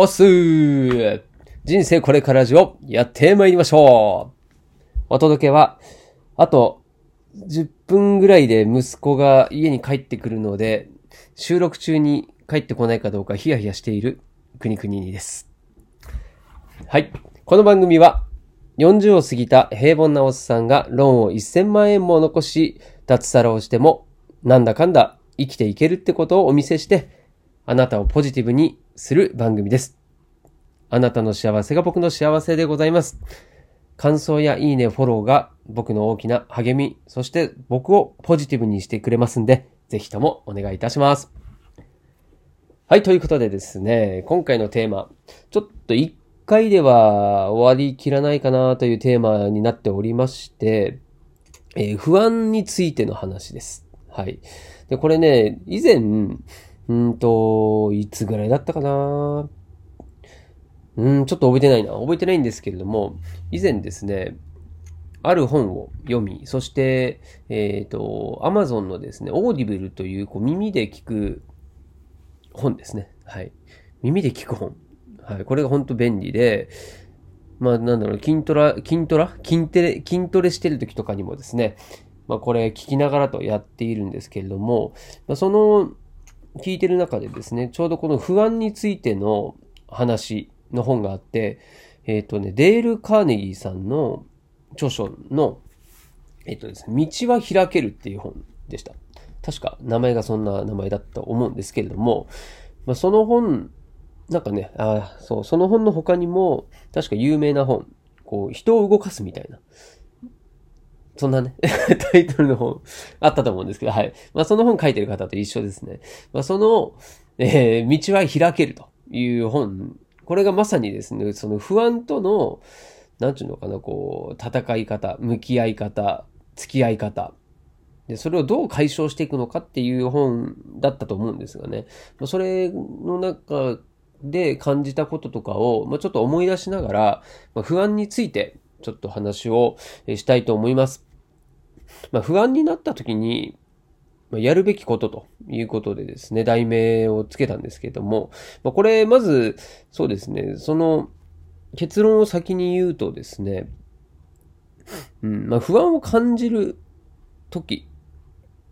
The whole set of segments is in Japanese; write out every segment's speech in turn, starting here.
おっすー人生これからじをやってまいりましょうお届けは、あと10分ぐらいで息子が家に帰ってくるので、収録中に帰ってこないかどうかヒヤヒヤしている国々にです。はい。この番組は、40を過ぎた平凡なおっさんがローンを1000万円も残し、脱サラをしても、なんだかんだ生きていけるってことをお見せして、あなたをポジティブにする番組です。あなたの幸せが僕の幸せでございます。感想やいいね、フォローが僕の大きな励み、そして僕をポジティブにしてくれますんで、ぜひともお願いいたします。はい、ということでですね、今回のテーマ、ちょっと一回では終わりきらないかなというテーマになっておりまして、えー、不安についての話です。はい。で、これね、以前、うんと、いつぐらいだったかな？うん、ちょっと覚えてないな。覚えてないんですけれども、以前ですね、ある本を読み、そして、えっ、ー、と、アマゾンのですね、オーディブルというこう耳で聞く本ですね。はい。耳で聞く本。はい。これが本当便利で、まあなんだろう、筋トラ、筋トラ筋トレ、筋トレしてる時とかにもですね、まあこれ聞きながらとやっているんですけれども、まあ、その聞いてる中でですね、ちょうどこの不安についての話の本があって、えっ、ー、とね、デール・カーネギーさんの著書の、えっ、ー、とですね、道は開けるっていう本でした。確か名前がそんな名前だったと思うんですけれども、まあ、その本、なんかね、あそう、その本の他にも、確か有名な本、こう、人を動かすみたいな。そんなね、タイトルの本あったと思うんですけど、はい。まあ、その本書いてる方と一緒ですね。まあ、その、えー、道は開けるという本これがまさにですね、その不安との、なんていうのかな、こう、戦い方、向き合い方、付き合い方。で、それをどう解消していくのかっていう本だったと思うんですがね。それの中で感じたこととかを、まあ、ちょっと思い出しながら、まあ、不安についてちょっと話をしたいと思います。まあ、不安になった時に、まやるべきことということでですね、題名をつけたんですけれども、まあ、これ、まず、そうですね、その結論を先に言うとですね、うんまあ、不安を感じるとき、い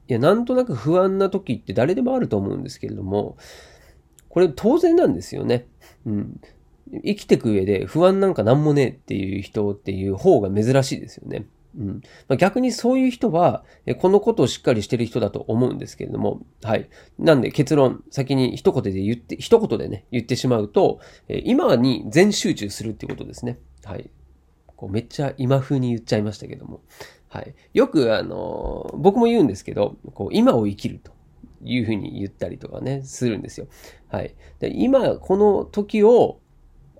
や、なんとなく不安なときって誰でもあると思うんですけれども、これ当然なんですよね。うん。生きていく上で不安なんかなんもねえっていう人っていう方が珍しいですよね。うん。まあ、逆にそういう人は、このことをしっかりしてる人だと思うんですけれども、はい。なんで結論、先に一言で言って、一言でね、言ってしまうと、今に全集中するってことですね。はい。こうめっちゃ今風に言っちゃいましたけども。はい。よく、あの、僕も言うんですけど、こう、今を生きるというふうに言ったりとかね、するんですよ。はい。で今、この時を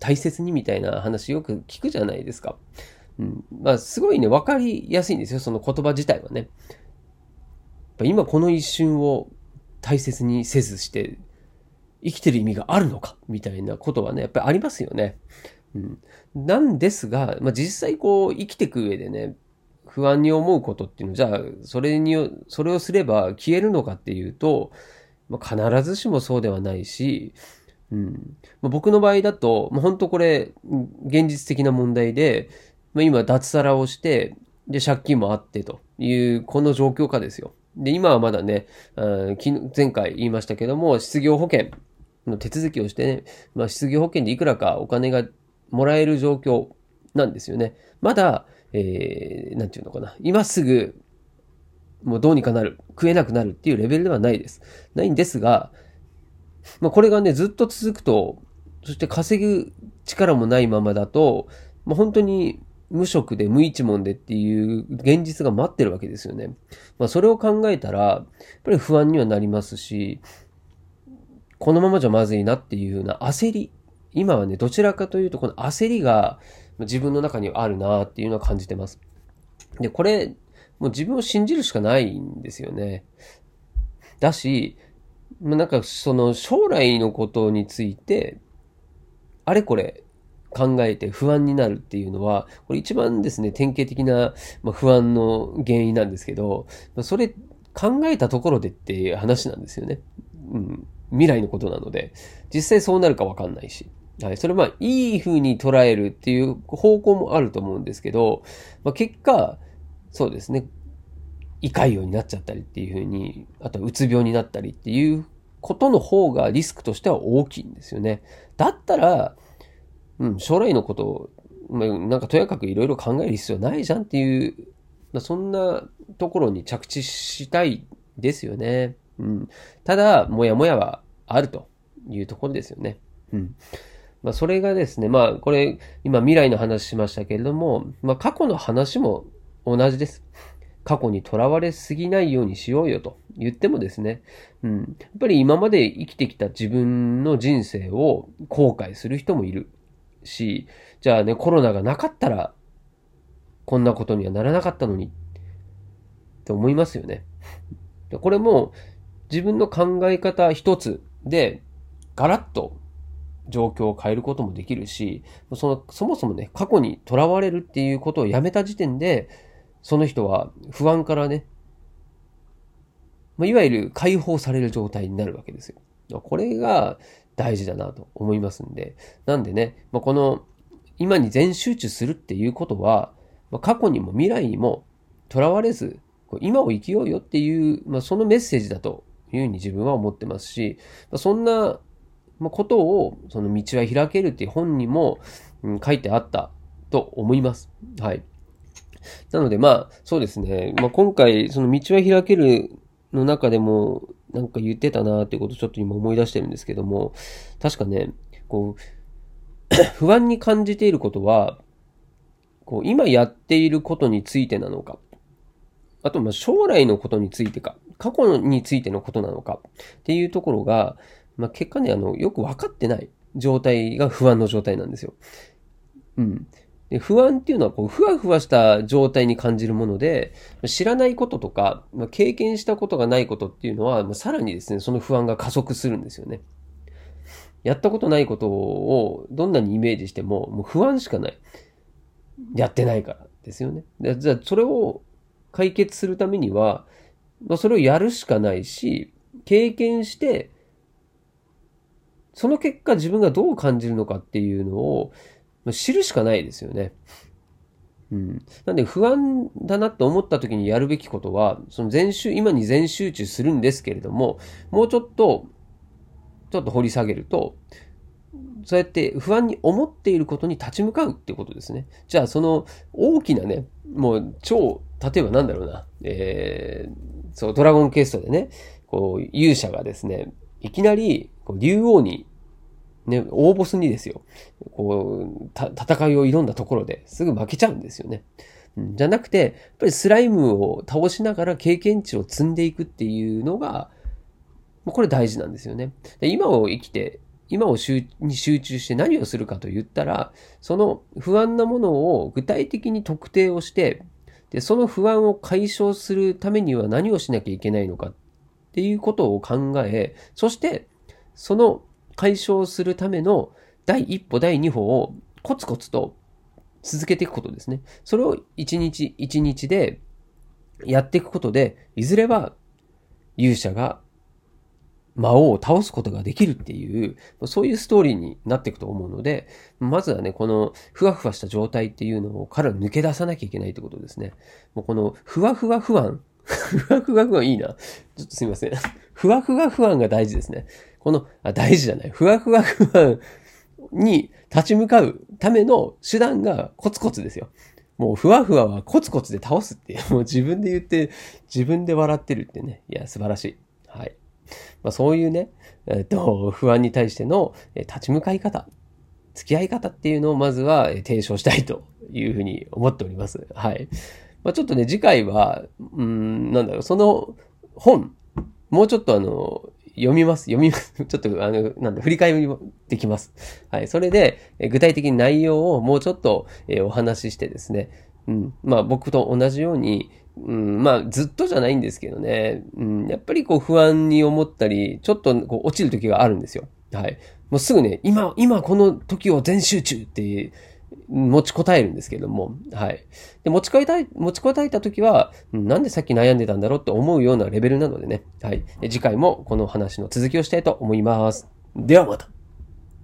大切にみたいな話よく聞くじゃないですか。うん。まあ、すごいね、わかりやすいんですよ、その言葉自体はね。今この一瞬を大切にせずして、生きてる意味があるのかみたいなことはね、やっぱりありますよね。うん。なんですが、まあ、実際こう、生きていく上でね、不安に思うことっていうのじゃあ、それに、それをすれば消えるのかっていうと、まあ、必ずしもそうではないし、うん。まあ、僕の場合だと、まあ、本当これ、現実的な問題で、まあ、今脱サラをして、で、借金もあってという、この状況下ですよ。で、今はまだね、前回言いましたけども、失業保険の手続きをしてね、まあ、失業保険でいくらかお金がもらえる状況なんですよね。まだ、えー、なんていうのかな。今すぐ、もうどうにかなる、食えなくなるっていうレベルではないです。ないんですが、まあ、これがね、ずっと続くと、そして稼ぐ力もないままだと、まあ、本当に無職で無一文でっていう現実が待ってるわけですよね。まあそれを考えたら、やっぱり不安にはなりますし、このままじゃまずいなっていうような焦り。今はね、どちらかというとこの焦りが自分の中にあるなっていうのは感じてます。で、これ、もう自分を信じるしかないんですよね。だし、なんかその将来のことについて、あれこれ考えて不安になるっていうのは、これ一番ですね、典型的な、ま不安の原因なんですけど、それ考えたところでっていう話なんですよね。うん。未来のことなので、実際そうなるかわかんないし。はい。それまあ、いい風に捉えるっていう方向もあると思うんですけど、まあ、結果、そうですね、胃潰瘍になっちゃったりっていう風に、あとはうつ病になったりっていうことの方がリスクとしては大きいんですよね。だったら、うん、将来のことを、まあ、なんかとやかくいろいろ考える必要ないじゃんっていう、まあ、そんなところに着地したいですよね。うん。ただ、もやもやはあるというところですよね。うん。まあ、それがですね、まあ、これ、今未来の話しましたけれども、まあ、過去の話も同じです。過去にとらわれすぎないようにしようよと言ってもですね、うん。やっぱり今まで生きてきた自分の人生を後悔する人もいるし、じゃあね、コロナがなかったら、こんなことにはならなかったのに、って思いますよね。これも自分の考え方一つで、ガラッと状況を変えることもできるし、その、そもそもね、過去にとらわれるっていうことをやめた時点で、その人は不安からね、いわゆる解放される状態になるわけですよ。これが大事だなと思いますんで。なんでね、まあ、この今に全集中するっていうことは、まあ、過去にも未来にもとらわれず、今を生きようよっていう、まあ、そのメッセージだというふうに自分は思ってますし、まあ、そんなことを、その道は開けるっていう本にも、うん、書いてあったと思います。はい。なので、まあ、そうですね。まあ、今回、その道は開けるの中でも、なんか言ってたなってことをちょっと今思い出してるんですけども、確かね、こう、不安に感じていることは、こう、今やっていることについてなのか、あと、ま、将来のことについてか、過去についてのことなのかっていうところが、まあ、結果ね、あの、よく分かってない状態が不安の状態なんですよ。うん。で不安っていうのはこうふわふわした状態に感じるもので、知らないこととか、まあ経験したことがないことっていうのは、まあさらにですね、その不安が加速するんですよね。やったことないことをどんなにイメージしても、もう不安しかない。やってないからですよね。じゃあ、それを解決するためには、まあそれをやるしかないし、経験して、その結果自分がどう感じるのかっていうのを、ま知るしかないですよね。うん。なんで不安だなと思った時にやるべきことは、その全集、今に全集中するんですけれども、もうちょっと、ちょっと掘り下げると、そうやって不安に思っていることに立ち向かうっていうことですね。じゃあその大きなね、もう超、例えばなんだろうな、えー、そう、ドラゴンケーストでね、こう、勇者がですね、いきなり、こう、竜王にね、大ボスにですよ、こう、戦いを挑んだところですぐ負けちゃうんですよね。じゃなくて、やっぱりスライムを倒しながら経験値を積んでいくっていうのが、これ大事なんですよね。今を生きて、今をに集中して何をするかと言ったら、その不安なものを具体的に特定をして、で、その不安を解消するためには何をしなきゃいけないのかっていうことを考え、そして、その解消するための第一歩、第二歩をコツコツと続けていくことですね。それを一日一日でやっていくことで、いずれは勇者が魔王を倒すことができるっていう、そういうストーリーになっていくと思うので、まずはね、このふわふわした状態っていうのをから抜け出さなきゃいけないってことですね。もうこのふわふわ不安ふわふわ不安いいな。ちょっとすいません。ふわふわ不安が大事ですね。この、あ、大事じゃない。ふわふわ不安に立ち向かうための手段がコツコツですよ。もうふわふわはコツコツで倒すっていう、もう自分で言って、自分で笑ってるってね。いや、素晴らしい。はい。まあそういうね、えっと、不安に対しての立ち向かい方、付き合い方っていうのをまずは提唱したいというふうに思っております。はい。まあ、ちょっとね、次回は、うん、なんだろう、その本、もうちょっとあの、読みます。読みます。ちょっと、あの、なんだ、振り返りもできます。はい。それで、え具体的に内容をもうちょっと、えお話ししてですね、うん。まあ、僕と同じように、うん、まあ、ずっとじゃないんですけどね、うん、やっぱりこう不安に思ったり、ちょっとこう落ちる時があるんですよ。はい。もうすぐね、今、今この時を全集中っていう持ちこたえるんですけれども、はい。で、持ちこたえ、持ちこたえたときは、なんでさっき悩んでたんだろうって思うようなレベルなのでね、はい。次回もこの話の続きをしたいと思います。ではまた。